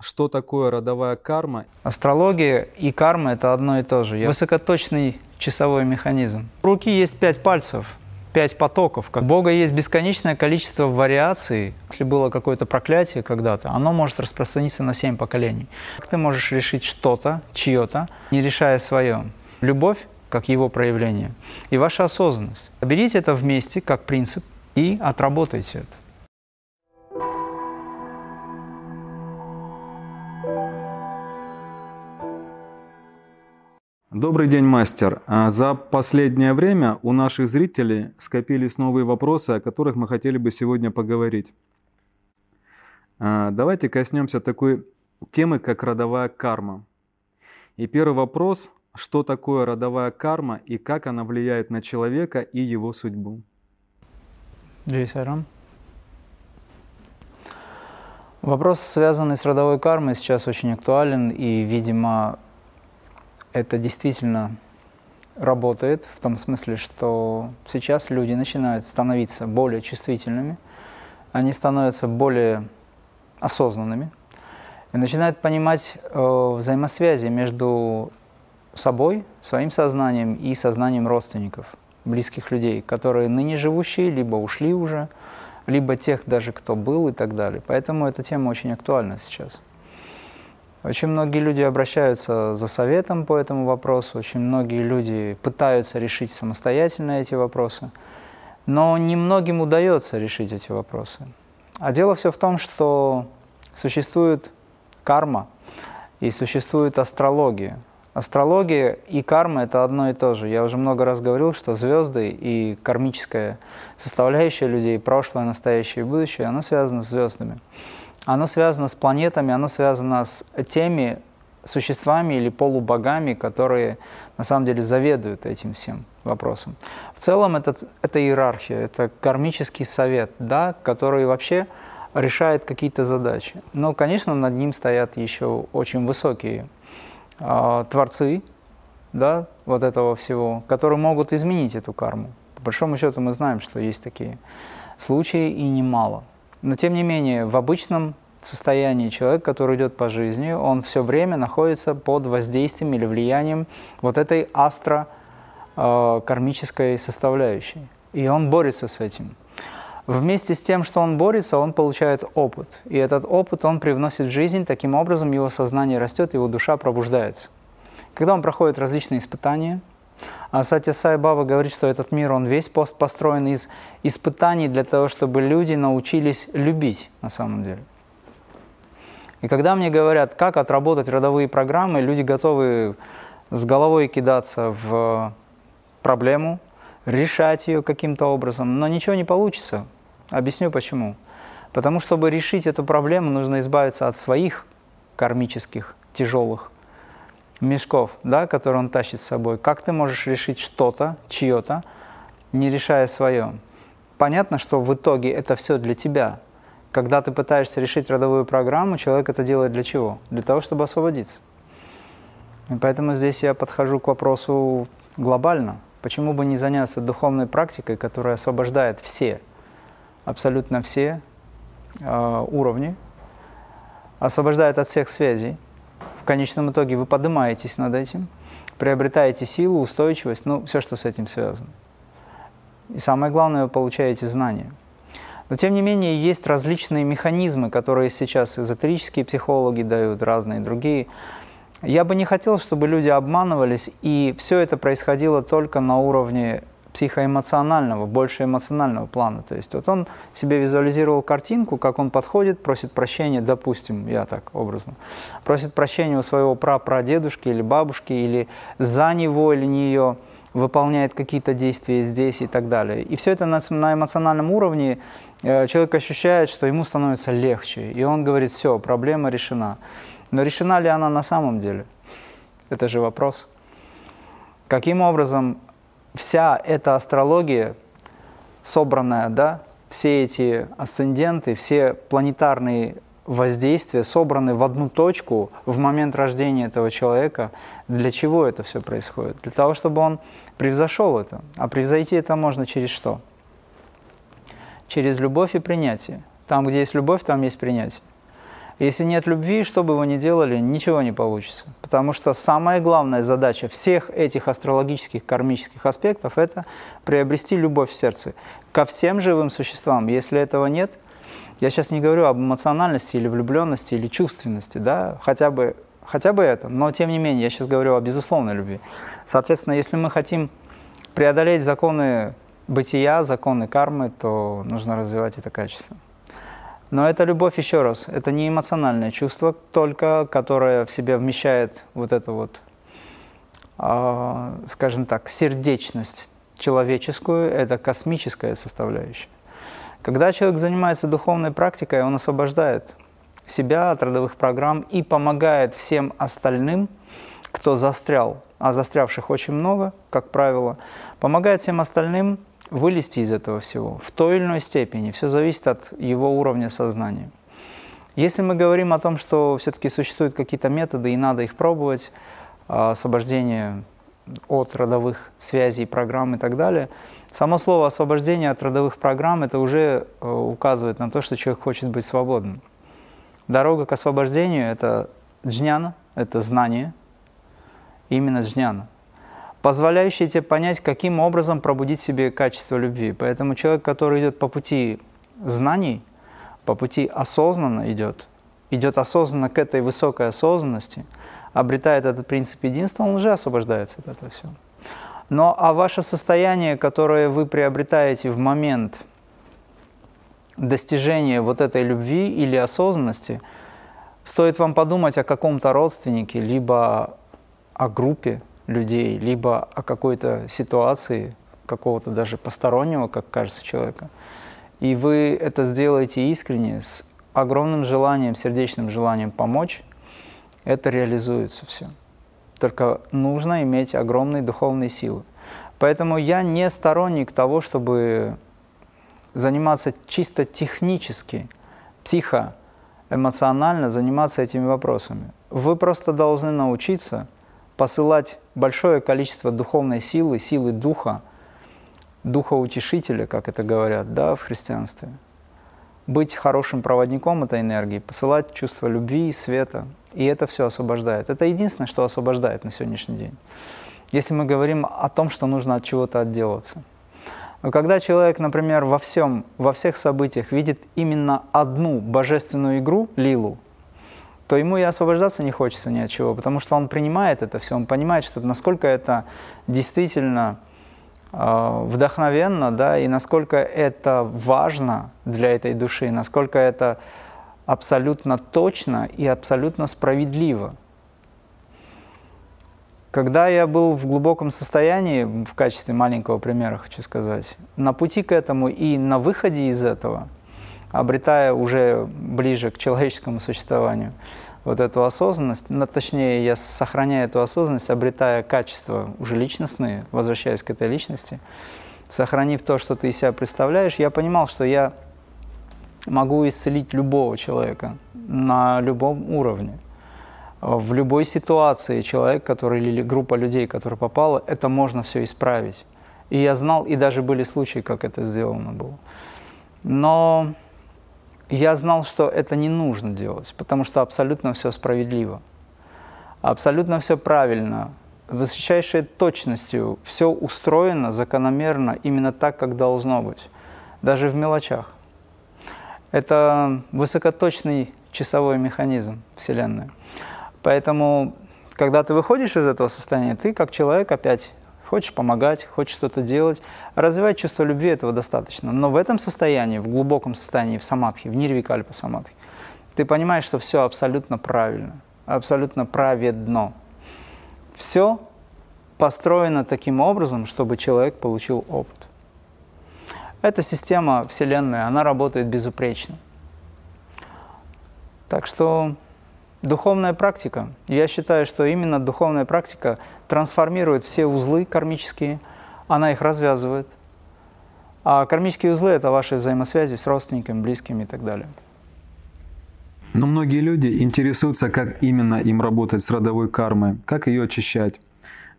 что такое родовая карма. Астрология и карма – это одно и то же. Высокоточный часовой механизм. У руки есть пять пальцев, пять потоков. Как Бога есть бесконечное количество вариаций. Если было какое-то проклятие когда-то, оно может распространиться на семь поколений. Как ты можешь решить что-то, чье-то, не решая свое? Любовь как его проявление, и ваша осознанность. Берите это вместе как принцип и отработайте это. Добрый день, мастер. А за последнее время у наших зрителей скопились новые вопросы, о которых мы хотели бы сегодня поговорить. А, давайте коснемся такой темы, как родовая карма. И первый вопрос, что такое родовая карма и как она влияет на человека и его судьбу? Джейсарам. Вопрос, связанный с родовой кармой, сейчас очень актуален, и, видимо, это действительно работает в том смысле, что сейчас люди начинают становиться более чувствительными, они становятся более осознанными и начинают понимать э, взаимосвязи между собой, своим сознанием и сознанием родственников, близких людей, которые ныне живущие, либо ушли уже, либо тех даже, кто был и так далее. Поэтому эта тема очень актуальна сейчас. Очень многие люди обращаются за советом по этому вопросу, очень многие люди пытаются решить самостоятельно эти вопросы, но немногим удается решить эти вопросы. А дело все в том, что существует карма и существует астрология. Астрология и карма – это одно и то же. Я уже много раз говорил, что звезды и кармическая составляющая людей, прошлое, настоящее и будущее, оно связано с звездами оно связано с планетами, оно связано с теми существами или полубогами, которые на самом деле заведуют этим всем вопросом. В целом это, это иерархия, это кармический совет, да, который вообще решает какие-то задачи. Но, конечно, над ним стоят еще очень высокие э, творцы да, вот этого всего, которые могут изменить эту карму. По большому счету мы знаем, что есть такие случаи и немало. Но тем не менее, в обычном состоянии человек, который идет по жизни, он все время находится под воздействием или влиянием вот этой астро-кармической э, составляющей. И он борется с этим. Вместе с тем, что он борется, он получает опыт. И этот опыт он привносит в жизнь, таким образом его сознание растет, его душа пробуждается. Когда он проходит различные испытания, а Сатя Сай Баба говорит, что этот мир, он весь пост построен из испытаний для того, чтобы люди научились любить на самом деле. И когда мне говорят, как отработать родовые программы, люди готовы с головой кидаться в проблему, решать ее каким-то образом, но ничего не получится. Объясню почему. Потому что, чтобы решить эту проблему, нужно избавиться от своих кармических тяжелых мешков, да, которые он тащит с собой. Как ты можешь решить что-то, чье-то, не решая свое? Понятно, что в итоге это все для тебя. Когда ты пытаешься решить родовую программу, человек это делает для чего? Для того, чтобы освободиться. И поэтому здесь я подхожу к вопросу глобально. Почему бы не заняться духовной практикой, которая освобождает все, абсолютно все э, уровни, освобождает от всех связей, в конечном итоге вы поднимаетесь над этим, приобретаете силу, устойчивость, ну, все, что с этим связано. И самое главное, вы получаете знания. Но тем не менее, есть различные механизмы, которые сейчас эзотерические психологи дают, разные другие. Я бы не хотел, чтобы люди обманывались, и все это происходило только на уровне психоэмоционального, больше эмоционального плана. То есть вот он себе визуализировал картинку, как он подходит, просит прощения, допустим, я так образно, просит прощения у своего прапрадедушки или бабушки, или за него или нее, выполняет какие-то действия здесь и так далее. И все это на, на эмоциональном уровне э, человек ощущает, что ему становится легче, и он говорит, все, проблема решена. Но решена ли она на самом деле? Это же вопрос. Каким образом вся эта астрология, собранная, да, все эти асценденты, все планетарные воздействия собраны в одну точку в момент рождения этого человека. Для чего это все происходит? Для того, чтобы он превзошел это. А превзойти это можно через что? Через любовь и принятие. Там, где есть любовь, там есть принятие. Если нет любви, что бы вы ни делали, ничего не получится. Потому что самая главная задача всех этих астрологических, кармических аспектов – это приобрести любовь в сердце ко всем живым существам. Если этого нет, я сейчас не говорю об эмоциональности или влюбленности или чувственности, да, хотя бы, хотя бы это, но тем не менее, я сейчас говорю о безусловной любви. Соответственно, если мы хотим преодолеть законы бытия, законы кармы, то нужно развивать это качество. Но это любовь, еще раз, это не эмоциональное чувство только, которое в себя вмещает вот эту вот, э, скажем так, сердечность человеческую, это космическая составляющая. Когда человек занимается духовной практикой, он освобождает себя от родовых программ и помогает всем остальным, кто застрял, а застрявших очень много, как правило, помогает всем остальным вылезти из этого всего в той или иной степени. Все зависит от его уровня сознания. Если мы говорим о том, что все-таки существуют какие-то методы и надо их пробовать, а, освобождение от родовых связей, программ и так далее, само слово освобождение от родовых программ это уже э, указывает на то, что человек хочет быть свободным. Дорога к освобождению – это джняна, это знание, именно джняна позволяющие тебе понять, каким образом пробудить в себе качество любви. Поэтому человек, который идет по пути знаний, по пути осознанно идет, идет осознанно к этой высокой осознанности, обретает этот принцип единства, он уже освобождается от этого всего. Но а ваше состояние, которое вы приобретаете в момент достижения вот этой любви или осознанности, стоит вам подумать о каком-то родственнике, либо о группе, людей, либо о какой-то ситуации, какого-то даже постороннего, как кажется, человека. И вы это сделаете искренне, с огромным желанием, сердечным желанием помочь, это реализуется все. Только нужно иметь огромные духовные силы. Поэтому я не сторонник того, чтобы заниматься чисто технически, психоэмоционально заниматься этими вопросами. Вы просто должны научиться – посылать большое количество духовной силы, силы духа, духа утешителя, как это говорят да, в христианстве, быть хорошим проводником этой энергии, посылать чувство любви и света, и это все освобождает. Это единственное, что освобождает на сегодняшний день. Если мы говорим о том, что нужно от чего-то отделаться. Но когда человек, например, во всем, во всех событиях видит именно одну божественную игру, лилу, то ему и освобождаться не хочется ни от чего, потому что он принимает это все, он понимает, что насколько это действительно э, вдохновенно, да, и насколько это важно для этой души, насколько это абсолютно точно и абсолютно справедливо. Когда я был в глубоком состоянии, в качестве маленького примера хочу сказать, на пути к этому и на выходе из этого – обретая уже ближе к человеческому существованию вот эту осознанность, но, точнее, я сохраняю эту осознанность, обретая качества уже личностные, возвращаясь к этой личности, сохранив то, что ты из себя представляешь, я понимал, что я могу исцелить любого человека на любом уровне. В любой ситуации человек, который или группа людей, которая попала, это можно все исправить. И я знал, и даже были случаи, как это сделано было. Но я знал, что это не нужно делать, потому что абсолютно все справедливо, абсолютно все правильно, высочайшей точностью все устроено закономерно именно так, как должно быть, даже в мелочах. Это высокоточный часовой механизм Вселенной. Поэтому, когда ты выходишь из этого состояния, ты как человек опять хочешь помогать, хочешь что-то делать. Развивать чувство любви этого достаточно. Но в этом состоянии, в глубоком состоянии, в самадхи, в нирвикальпа самадхи, ты понимаешь, что все абсолютно правильно, абсолютно праведно. Все построено таким образом, чтобы человек получил опыт. Эта система Вселенной, она работает безупречно. Так что духовная практика, я считаю, что именно духовная практика трансформирует все узлы кармические, она их развязывает. А кармические узлы – это ваши взаимосвязи с родственниками, близкими и так далее. Но многие люди интересуются, как именно им работать с родовой кармой, как ее очищать.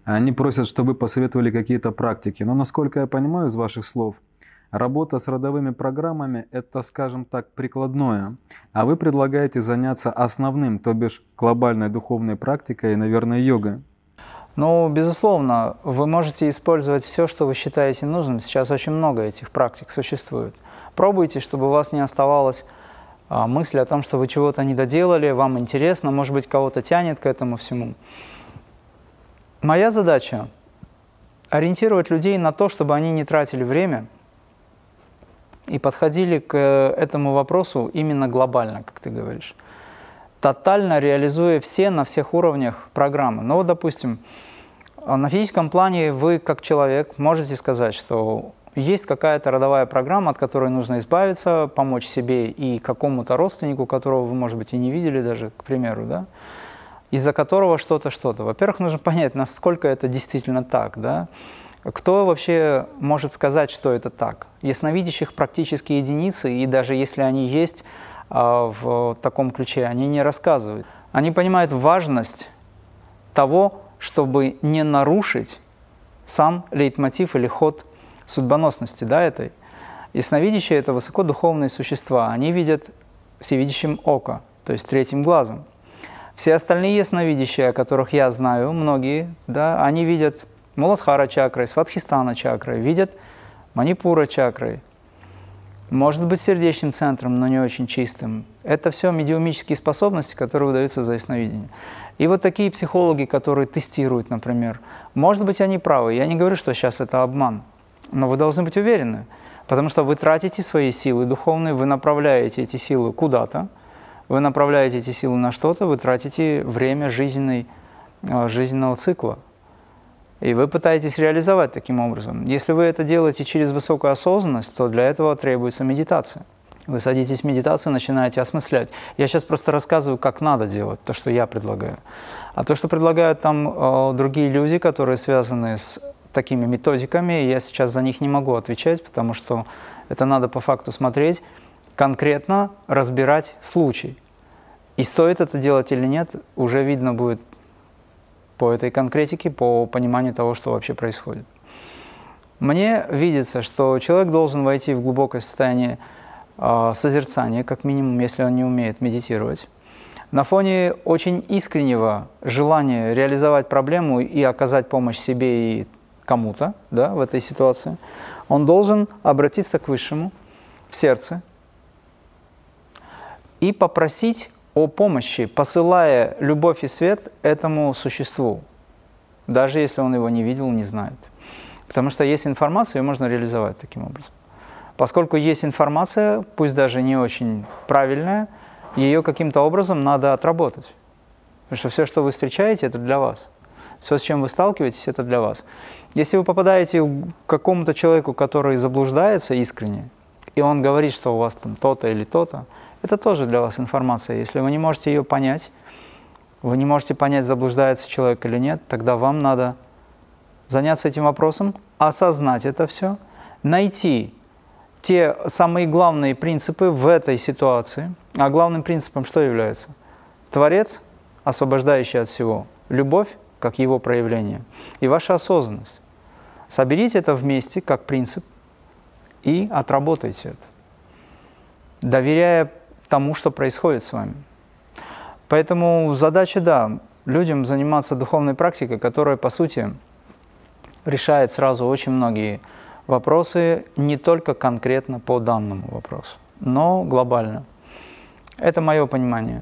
Они просят, чтобы вы посоветовали какие-то практики. Но насколько я понимаю из ваших слов, Работа с родовыми программами – это, скажем так, прикладное, а вы предлагаете заняться основным, то бишь глобальной духовной практикой и, наверное, йогой. Ну, безусловно, вы можете использовать все, что вы считаете нужным. Сейчас очень много этих практик существует. Пробуйте, чтобы у вас не оставалось а, мысли о том, что вы чего-то не доделали, вам интересно, может быть, кого-то тянет к этому всему. Моя задача – ориентировать людей на то, чтобы они не тратили время – и подходили к этому вопросу именно глобально, как ты говоришь. Тотально реализуя все на всех уровнях программы. Ну вот, допустим, на физическом плане вы как человек можете сказать, что есть какая-то родовая программа, от которой нужно избавиться, помочь себе и какому-то родственнику, которого вы, может быть, и не видели даже, к примеру, да, из-за которого что-то, что-то. Во-первых, нужно понять, насколько это действительно так, да, кто вообще может сказать, что это так? Ясновидящих практически единицы, и даже если они есть а, в таком ключе, они не рассказывают. Они понимают важность того, чтобы не нарушить сам лейтмотив или ход судьбоносности да, этой. Ясновидящие – это высокодуховные существа. Они видят всевидящим око, то есть третьим глазом. Все остальные ясновидящие, о которых я знаю, многие, да, они видят Муладхара чакрой, Сватхистана чакрой, видят Манипура чакрой, может быть сердечным центром, но не очень чистым. Это все медиумические способности, которые выдаются за ясновидение. И вот такие психологи, которые тестируют, например, может быть, они правы. Я не говорю, что сейчас это обман, но вы должны быть уверены, потому что вы тратите свои силы духовные, вы направляете эти силы куда-то, вы направляете эти силы на что-то, вы тратите время жизненной, э, жизненного цикла. И вы пытаетесь реализовать таким образом. Если вы это делаете через высокую осознанность, то для этого требуется медитация. Вы садитесь в медитацию, начинаете осмыслять. Я сейчас просто рассказываю, как надо делать, то, что я предлагаю. А то, что предлагают там э, другие люди, которые связаны с такими методиками, я сейчас за них не могу отвечать, потому что это надо по факту смотреть, конкретно разбирать случай. И стоит это делать или нет, уже видно будет по этой конкретике, по пониманию того, что вообще происходит. Мне видится, что человек должен войти в глубокое состояние э, созерцания, как минимум, если он не умеет медитировать. На фоне очень искреннего желания реализовать проблему и оказать помощь себе и кому-то да, в этой ситуации, он должен обратиться к Высшему в сердце и попросить о помощи, посылая любовь и свет этому существу, даже если он его не видел, не знает. Потому что есть информация, ее можно реализовать таким образом. Поскольку есть информация, пусть даже не очень правильная, ее каким-то образом надо отработать. Потому что все, что вы встречаете, это для вас. Все, с чем вы сталкиваетесь, это для вас. Если вы попадаете к какому-то человеку, который заблуждается искренне, и он говорит, что у вас там то-то или то-то, это тоже для вас информация. Если вы не можете ее понять, вы не можете понять, заблуждается человек или нет, тогда вам надо заняться этим вопросом, осознать это все, найти те самые главные принципы в этой ситуации. А главным принципом что является? Творец, освобождающий от всего, любовь, как его проявление, и ваша осознанность. Соберите это вместе как принцип и отработайте это, доверяя тому, что происходит с вами. Поэтому задача, да, людям заниматься духовной практикой, которая, по сути, решает сразу очень многие вопросы, не только конкретно по данному вопросу, но глобально. Это мое понимание.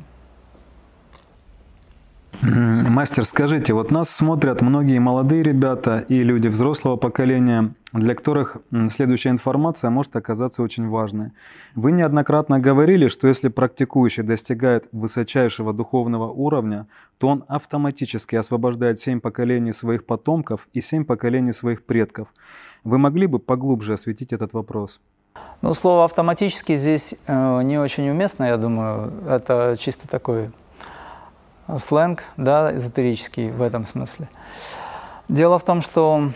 Мастер, скажите, вот нас смотрят многие молодые ребята и люди взрослого поколения, для которых следующая информация может оказаться очень важной. Вы неоднократно говорили, что если практикующий достигает высочайшего духовного уровня, то он автоматически освобождает семь поколений своих потомков и семь поколений своих предков. Вы могли бы поглубже осветить этот вопрос? Ну, слово «автоматически» здесь э, не очень уместно, я думаю. Это чисто такой сленг, да, эзотерический в этом смысле. Дело в том, что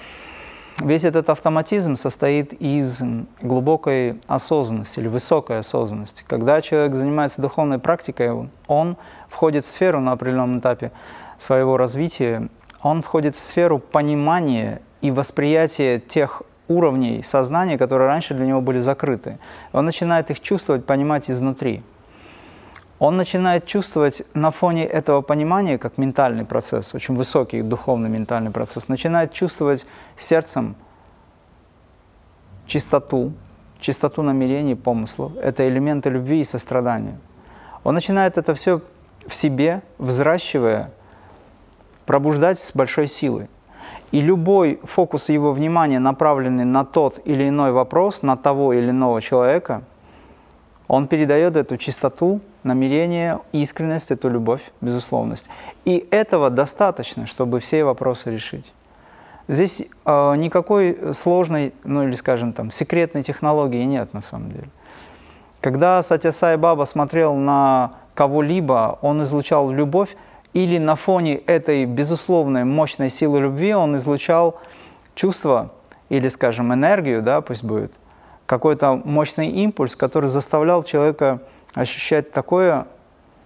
весь этот автоматизм состоит из глубокой осознанности или высокой осознанности. Когда человек занимается духовной практикой, он входит в сферу на определенном этапе своего развития, он входит в сферу понимания и восприятия тех уровней сознания, которые раньше для него были закрыты. Он начинает их чувствовать, понимать изнутри. Он начинает чувствовать на фоне этого понимания, как ментальный процесс, очень высокий духовный ментальный процесс, начинает чувствовать сердцем чистоту, чистоту намерений, помыслов. Это элементы любви и сострадания. Он начинает это все в себе, взращивая, пробуждать с большой силой. И любой фокус его внимания, направленный на тот или иной вопрос, на того или иного человека, он передает эту чистоту, намерение, искренность, эту любовь, безусловность. И этого достаточно, чтобы все вопросы решить. Здесь э, никакой сложной, ну или скажем там, секретной технологии нет на самом деле. Когда Сатя Баба смотрел на кого-либо, он излучал любовь, или на фоне этой безусловной мощной силы любви он излучал чувство или, скажем, энергию, да, пусть будет, какой-то мощный импульс, который заставлял человека ощущать такое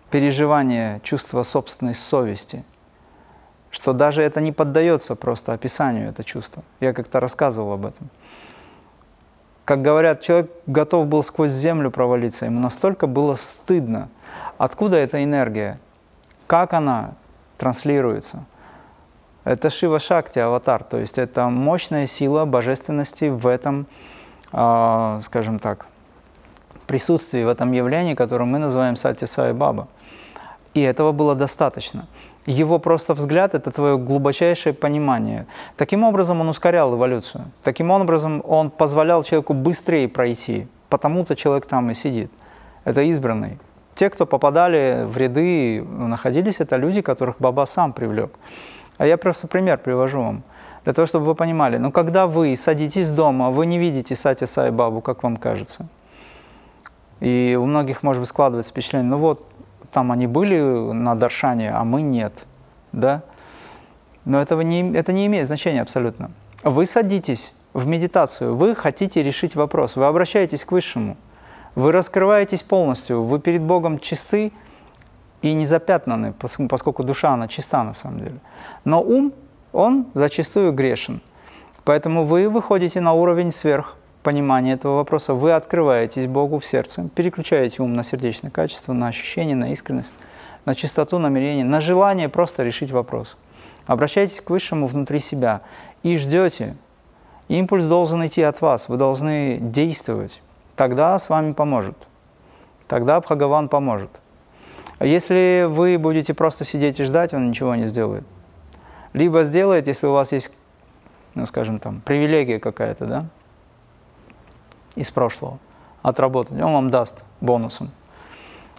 переживание, чувство собственной совести, что даже это не поддается просто описанию, это чувство. Я как-то рассказывал об этом. Как говорят, человек готов был сквозь землю провалиться, ему настолько было стыдно. Откуда эта энергия? Как она транслируется? Это Шива Шакти, аватар, то есть это мощная сила божественности в этом, э, скажем так, присутствии, в этом явлении, которое мы называем Сати Сай Баба. И этого было достаточно. Его просто взгляд – это твое глубочайшее понимание. Таким образом он ускорял эволюцию. Таким образом он позволял человеку быстрее пройти. Потому-то человек там и сидит. Это избранный те, кто попадали в ряды, находились, это люди, которых Баба сам привлек. А я просто пример привожу вам, для того, чтобы вы понимали. Ну, когда вы садитесь дома, вы не видите Сати Сай Бабу, как вам кажется. И у многих, может быть, складывается впечатление, ну вот, там они были на Даршане, а мы нет. Да? Но этого не, это не имеет значения абсолютно. Вы садитесь в медитацию, вы хотите решить вопрос, вы обращаетесь к Высшему – вы раскрываетесь полностью, вы перед Богом чисты и не запятнаны, поскольку душа, она чиста на самом деле. Но ум, он зачастую грешен. Поэтому вы выходите на уровень сверх понимания этого вопроса, вы открываетесь Богу в сердце, переключаете ум на сердечное качество, на ощущение, на искренность, на чистоту намерения, на желание просто решить вопрос. Обращайтесь к Высшему внутри себя и ждете. Импульс должен идти от вас, вы должны действовать тогда с вами поможет. Тогда Бхагаван поможет. А если вы будете просто сидеть и ждать, он ничего не сделает. Либо сделает, если у вас есть, ну скажем там, привилегия какая-то, да, из прошлого, отработать, он вам даст бонусом.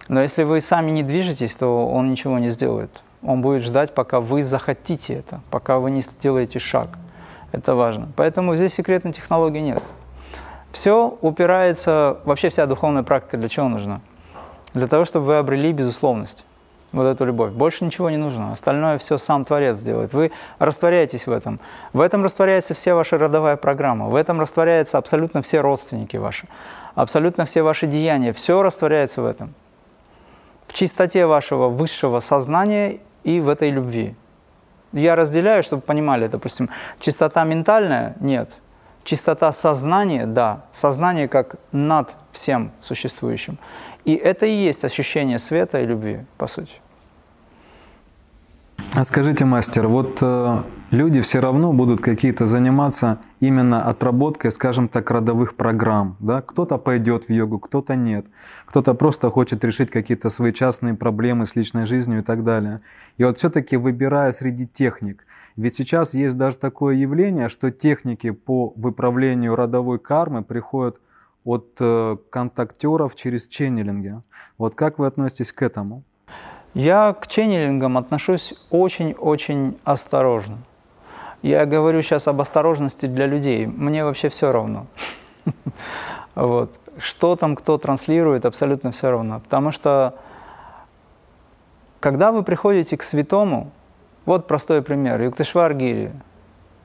Но если вы сами не движетесь, то он ничего не сделает. Он будет ждать, пока вы захотите это, пока вы не сделаете шаг. Это важно. Поэтому здесь секретной технологии нет. Все упирается, вообще вся духовная практика для чего нужна? Для того, чтобы вы обрели безусловность, вот эту любовь. Больше ничего не нужно. Остальное все сам Творец делает. Вы растворяетесь в этом. В этом растворяется вся ваша родовая программа. В этом растворяются абсолютно все родственники ваши. Абсолютно все ваши деяния. Все растворяется в этом. В чистоте вашего высшего сознания и в этой любви. Я разделяю, чтобы понимали, допустим, чистота ментальная – нет – Чистота сознания, да, сознание как над всем существующим. И это и есть ощущение света и любви, по сути. А скажите, мастер, вот э, люди все равно будут какие-то заниматься именно отработкой, скажем так, родовых программ. Да? Кто-то пойдет в йогу, кто-то нет. Кто-то просто хочет решить какие-то свои частные проблемы с личной жизнью и так далее. И вот все-таки выбирая среди техник, ведь сейчас есть даже такое явление, что техники по выправлению родовой кармы приходят от э, контактеров через ченнелинги. Вот как вы относитесь к этому? Я к ченнелингам отношусь очень-очень осторожно. Я говорю сейчас об осторожности для людей. Мне вообще все равно. Вот. Что там кто транслирует, абсолютно все равно. Потому что когда вы приходите к святому, вот простой пример. Юктышвар Гири,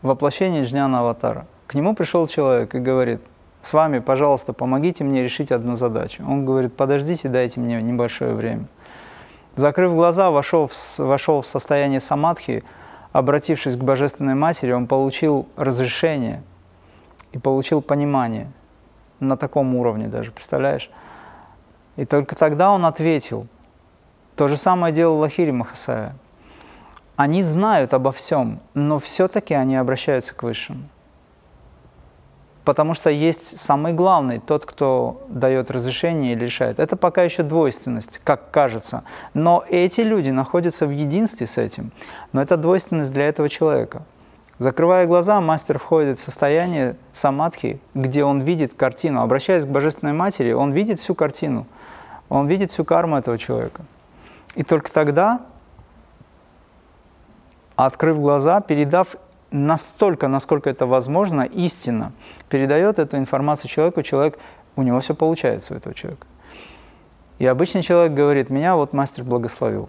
воплощение Джняна Аватара. К нему пришел человек и говорит, с вами, пожалуйста, помогите мне решить одну задачу. Он говорит, подождите, дайте мне небольшое время. Закрыв глаза, вошел в, вошел в состояние самадхи, обратившись к Божественной Матери, он получил разрешение и получил понимание на таком уровне даже, представляешь? И только тогда он ответил. То же самое делал Лахири Махасая. Они знают обо всем, но все-таки они обращаются к Высшему. Потому что есть самый главный, тот, кто дает разрешение или решает. Это пока еще двойственность, как кажется. Но эти люди находятся в единстве с этим. Но это двойственность для этого человека. Закрывая глаза, мастер входит в состояние самадхи, где он видит картину. Обращаясь к Божественной Матери, он видит всю картину. Он видит всю карму этого человека. И только тогда, открыв глаза, передав настолько, насколько это возможно, истинно передает эту информацию человеку, человек, у него все получается у этого человека. И обычный человек говорит, меня вот мастер благословил.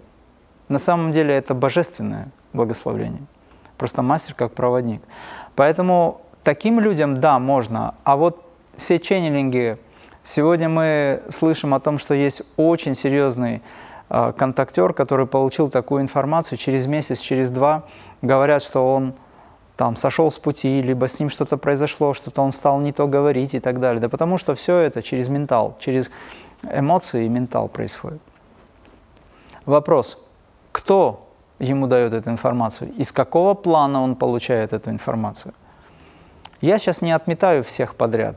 На самом деле это божественное благословление. Просто мастер как проводник. Поэтому таким людям, да, можно. А вот все ченнелинги, сегодня мы слышим о том, что есть очень серьезный э, контактер, который получил такую информацию через месяц, через два, говорят, что он там сошел с пути, либо с ним что-то произошло, что-то он стал не то говорить и так далее. Да потому что все это через ментал, через эмоции и ментал происходит. Вопрос, кто ему дает эту информацию, из какого плана он получает эту информацию? Я сейчас не отметаю всех подряд.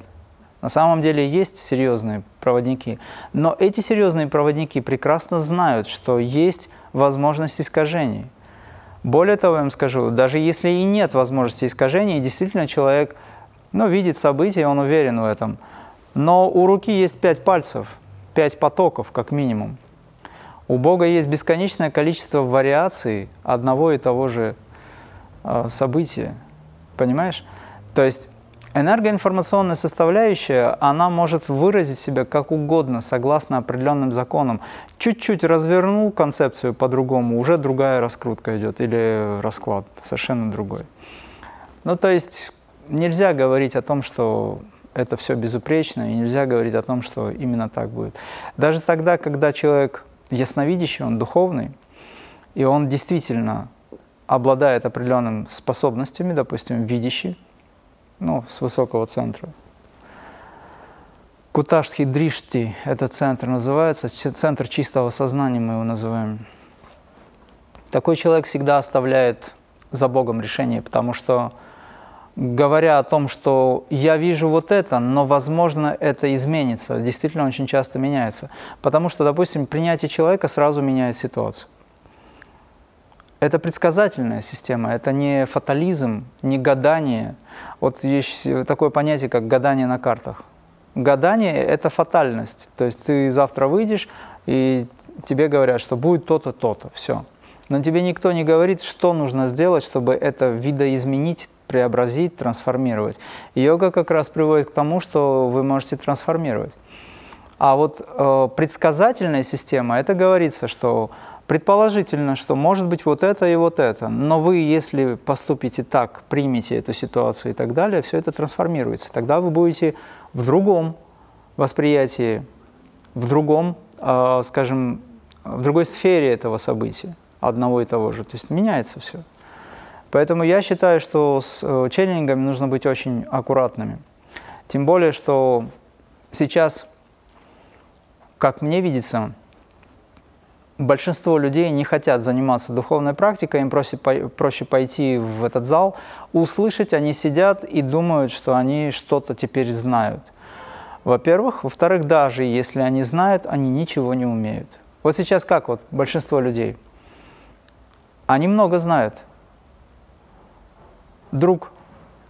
На самом деле есть серьезные проводники, но эти серьезные проводники прекрасно знают, что есть возможность искажений – более того, я вам скажу, даже если и нет возможности искажения, действительно человек ну, видит события, он уверен в этом, но у руки есть пять пальцев, пять потоков как минимум. У Бога есть бесконечное количество вариаций одного и того же э, события. Понимаешь? То есть Энергоинформационная составляющая, она может выразить себя как угодно, согласно определенным законам. Чуть-чуть развернул концепцию по-другому, уже другая раскрутка идет или расклад совершенно другой. Ну, то есть нельзя говорить о том, что это все безупречно, и нельзя говорить о том, что именно так будет. Даже тогда, когда человек ясновидящий, он духовный, и он действительно обладает определенными способностями, допустим, видящий, ну, с высокого центра. Куташхи Дришти – это центр называется, центр чистого сознания мы его называем. Такой человек всегда оставляет за Богом решение, потому что говоря о том, что я вижу вот это, но возможно это изменится, действительно очень часто меняется. Потому что, допустим, принятие человека сразу меняет ситуацию. Это предсказательная система, это не фатализм, не гадание. Вот есть такое понятие, как гадание на картах. Гадание – это фатальность. То есть ты завтра выйдешь, и тебе говорят, что будет то-то, то-то, все. Но тебе никто не говорит, что нужно сделать, чтобы это видоизменить, преобразить, трансформировать. йога как раз приводит к тому, что вы можете трансформировать. А вот э, предсказательная система, это говорится, что Предположительно, что может быть вот это и вот это, но вы, если поступите так, примете эту ситуацию и так далее, все это трансформируется. Тогда вы будете в другом восприятии, в другом, э, скажем, в другой сфере этого события, одного и того же. То есть меняется все. Поэтому я считаю, что с э, челленингами нужно быть очень аккуратными. Тем более, что сейчас, как мне видится, большинство людей не хотят заниматься духовной практикой, им проще, проще пойти в этот зал, услышать, они сидят и думают, что они что-то теперь знают. Во-первых. Во-вторых, даже если они знают, они ничего не умеют. Вот сейчас как вот большинство людей? Они много знают. Друг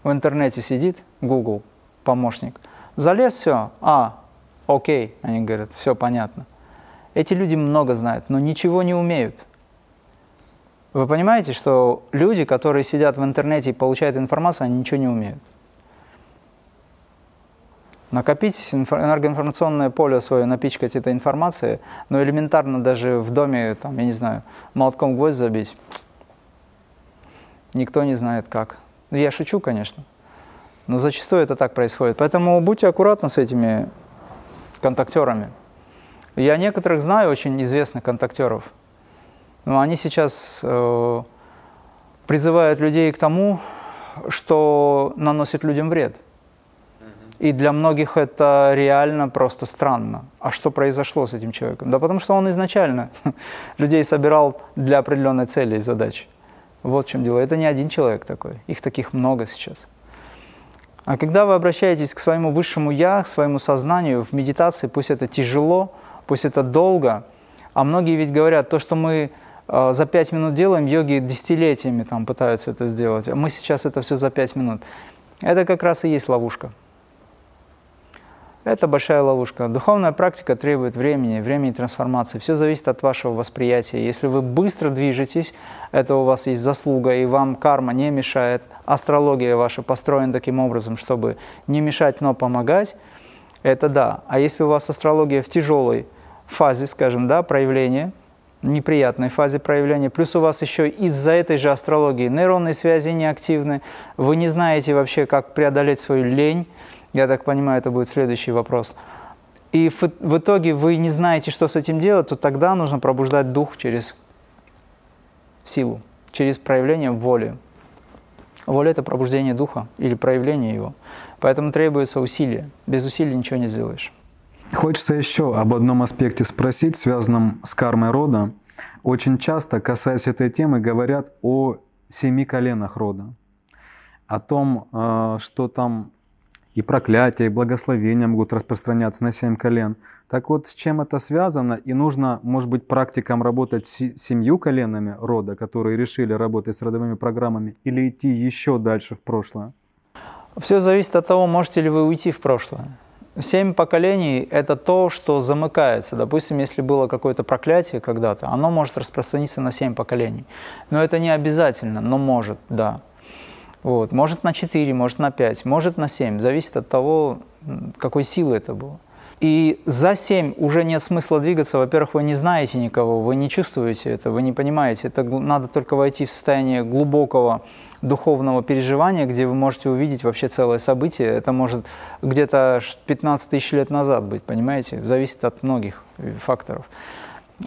в интернете сидит, Google, помощник, залез все, а, окей, они говорят, все понятно. Эти люди много знают, но ничего не умеют. Вы понимаете, что люди, которые сидят в интернете и получают информацию, они ничего не умеют. Накопить энергоинформационное поле свое, напичкать этой информацией, но элементарно даже в доме, там, я не знаю, молотком гвоздь забить, никто не знает как. Я шучу, конечно, но зачастую это так происходит. Поэтому будьте аккуратны с этими контактерами. Я некоторых знаю очень известных контактеров, но они сейчас э, призывают людей к тому, что наносит людям вред. И для многих это реально просто странно. А что произошло с этим человеком? Да потому что он изначально людей собирал для определенной цели и задачи. Вот в чем дело. Это не один человек такой. Их таких много сейчас. А когда вы обращаетесь к своему высшему Я, к своему сознанию в медитации, пусть это тяжело, пусть это долго, а многие ведь говорят, то, что мы э, за пять минут делаем, йоги десятилетиями там пытаются это сделать, а мы сейчас это все за пять минут. Это как раз и есть ловушка. Это большая ловушка. Духовная практика требует времени, времени трансформации. Все зависит от вашего восприятия. Если вы быстро движетесь, это у вас есть заслуга, и вам карма не мешает. Астрология ваша построена таким образом, чтобы не мешать, но помогать. Это да. А если у вас астрология в тяжелой фазе, скажем, да, проявления, неприятной фазе проявления, плюс у вас еще из-за этой же астрологии нейронные связи неактивны, вы не знаете вообще, как преодолеть свою лень, я так понимаю, это будет следующий вопрос. И в, в итоге вы не знаете, что с этим делать, то тогда нужно пробуждать дух через силу, через проявление воли. Воля – это пробуждение духа или проявление его. Поэтому требуется усилие. Без усилий ничего не сделаешь. Хочется еще об одном аспекте спросить, связанном с кармой рода. Очень часто, касаясь этой темы, говорят о семи коленах рода. О том, э, что там и проклятия, и благословения могут распространяться на семь колен. Так вот, с чем это связано? И нужно, может быть, практикам работать с семью коленами рода, которые решили работать с родовыми программами, или идти еще дальше в прошлое? Все зависит от того, можете ли вы уйти в прошлое. Семь поколений – это то, что замыкается. Допустим, если было какое-то проклятие когда-то, оно может распространиться на семь поколений. Но это не обязательно, но может, да. Вот. Может на 4, может на 5, может на 7. Зависит от того, какой силы это было. И за 7 уже нет смысла двигаться. Во-первых, вы не знаете никого, вы не чувствуете это, вы не понимаете. Это надо только войти в состояние глубокого духовного переживания, где вы можете увидеть вообще целое событие. Это может где-то 15 тысяч лет назад быть, понимаете? Зависит от многих факторов.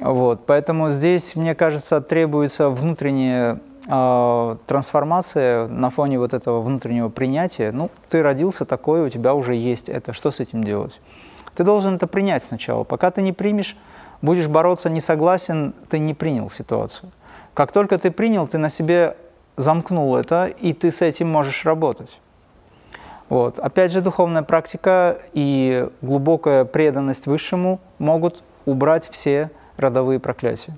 Вот. Поэтому здесь, мне кажется, требуется внутреннее э, трансформация на фоне вот этого внутреннего принятия, ну, ты родился такой, у тебя уже есть это, что с этим делать? Ты должен это принять сначала. Пока ты не примешь, будешь бороться, не согласен, ты не принял ситуацию. Как только ты принял, ты на себе замкнул это, и ты с этим можешь работать. Вот. Опять же, духовная практика и глубокая преданность Высшему могут убрать все родовые проклятия.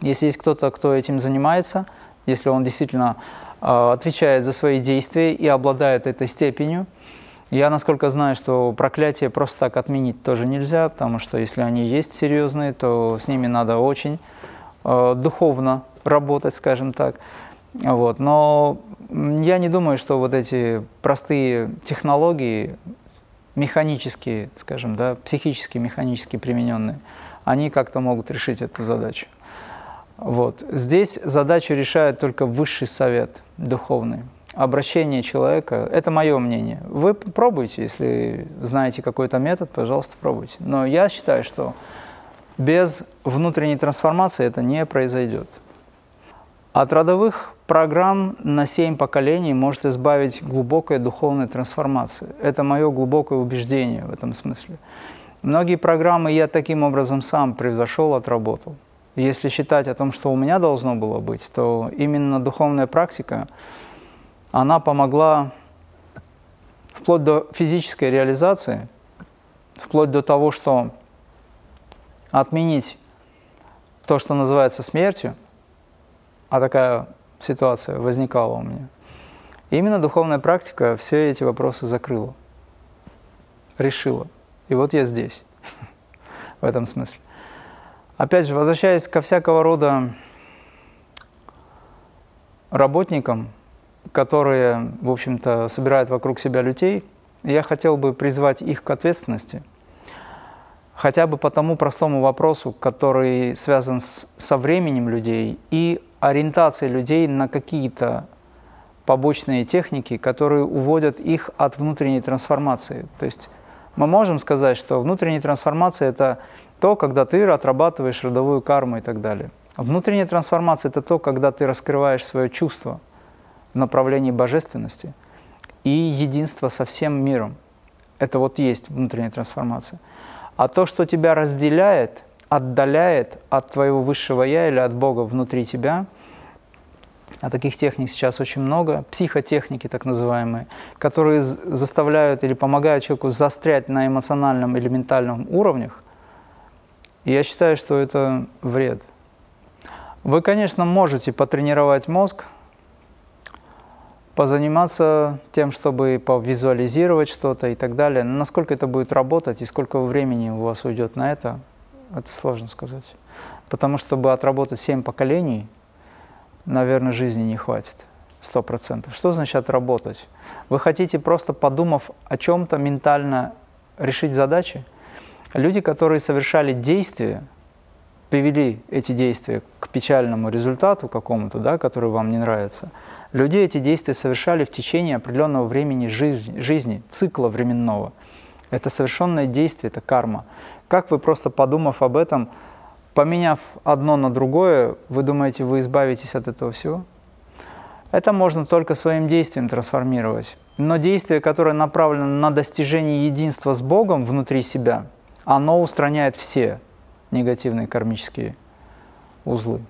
Если есть кто-то, кто этим занимается, если он действительно э, отвечает за свои действия и обладает этой степенью, я, насколько знаю, что проклятие просто так отменить тоже нельзя, потому что если они есть серьезные, то с ними надо очень э, духовно работать, скажем так. Вот. Но я не думаю, что вот эти простые технологии, механические, скажем, да, психически, механически примененные, они как-то могут решить эту задачу. Вот. Здесь задачу решает только высший совет духовный. Обращение человека – это мое мнение. Вы пробуйте, если знаете какой-то метод, пожалуйста, пробуйте. Но я считаю, что без внутренней трансформации это не произойдет. От родовых программ на семь поколений может избавить глубокая духовная трансформация. Это мое глубокое убеждение в этом смысле. Многие программы я таким образом сам превзошел, отработал. Если считать о том, что у меня должно было быть, то именно духовная практика, она помогла вплоть до физической реализации, вплоть до того, что отменить то, что называется смертью, а такая ситуация возникала у меня. И именно духовная практика все эти вопросы закрыла, решила. И вот я здесь, в этом смысле. Опять же, возвращаясь ко всякого рода работникам, которые, в общем-то, собирают вокруг себя людей, я хотел бы призвать их к ответственности, хотя бы по тому простому вопросу, который связан с, со временем людей и ориентацией людей на какие-то побочные техники, которые уводят их от внутренней трансформации. То есть мы можем сказать, что внутренняя трансформация – это то, когда ты отрабатываешь родовую карму и так далее. Внутренняя трансформация – это то, когда ты раскрываешь свое чувство в направлении божественности. и единство со всем миром. Это вот есть внутренняя трансформация. А то, что тебя разделяет, отдаляет от твоего высшего я или от Бога внутри тебя, а таких техник сейчас очень много, психотехники так называемые, которые заставляют или помогают человеку застрять на эмоциональном или ментальном уровнях, и я считаю, что это вред. Вы, конечно, можете потренировать мозг, позаниматься тем, чтобы повизуализировать что-то и так далее. Но насколько это будет работать и сколько времени у вас уйдет на это, это сложно сказать. Потому что, чтобы отработать семь поколений, наверное, жизни не хватит. Сто процентов. Что значит отработать? Вы хотите просто подумав о чем-то ментально решить задачи? Люди, которые совершали действия, привели эти действия к печальному результату какому-то, да, который вам не нравится – Люди эти действия совершали в течение определенного времени жизни, жизни цикла временного. Это совершенное действие, это карма. Как вы просто подумав об этом, поменяв одно на другое, вы думаете, вы избавитесь от этого всего? Это можно только своим действием трансформировать. Но действие, которое направлено на достижение единства с Богом внутри себя, оно устраняет все негативные кармические узлы.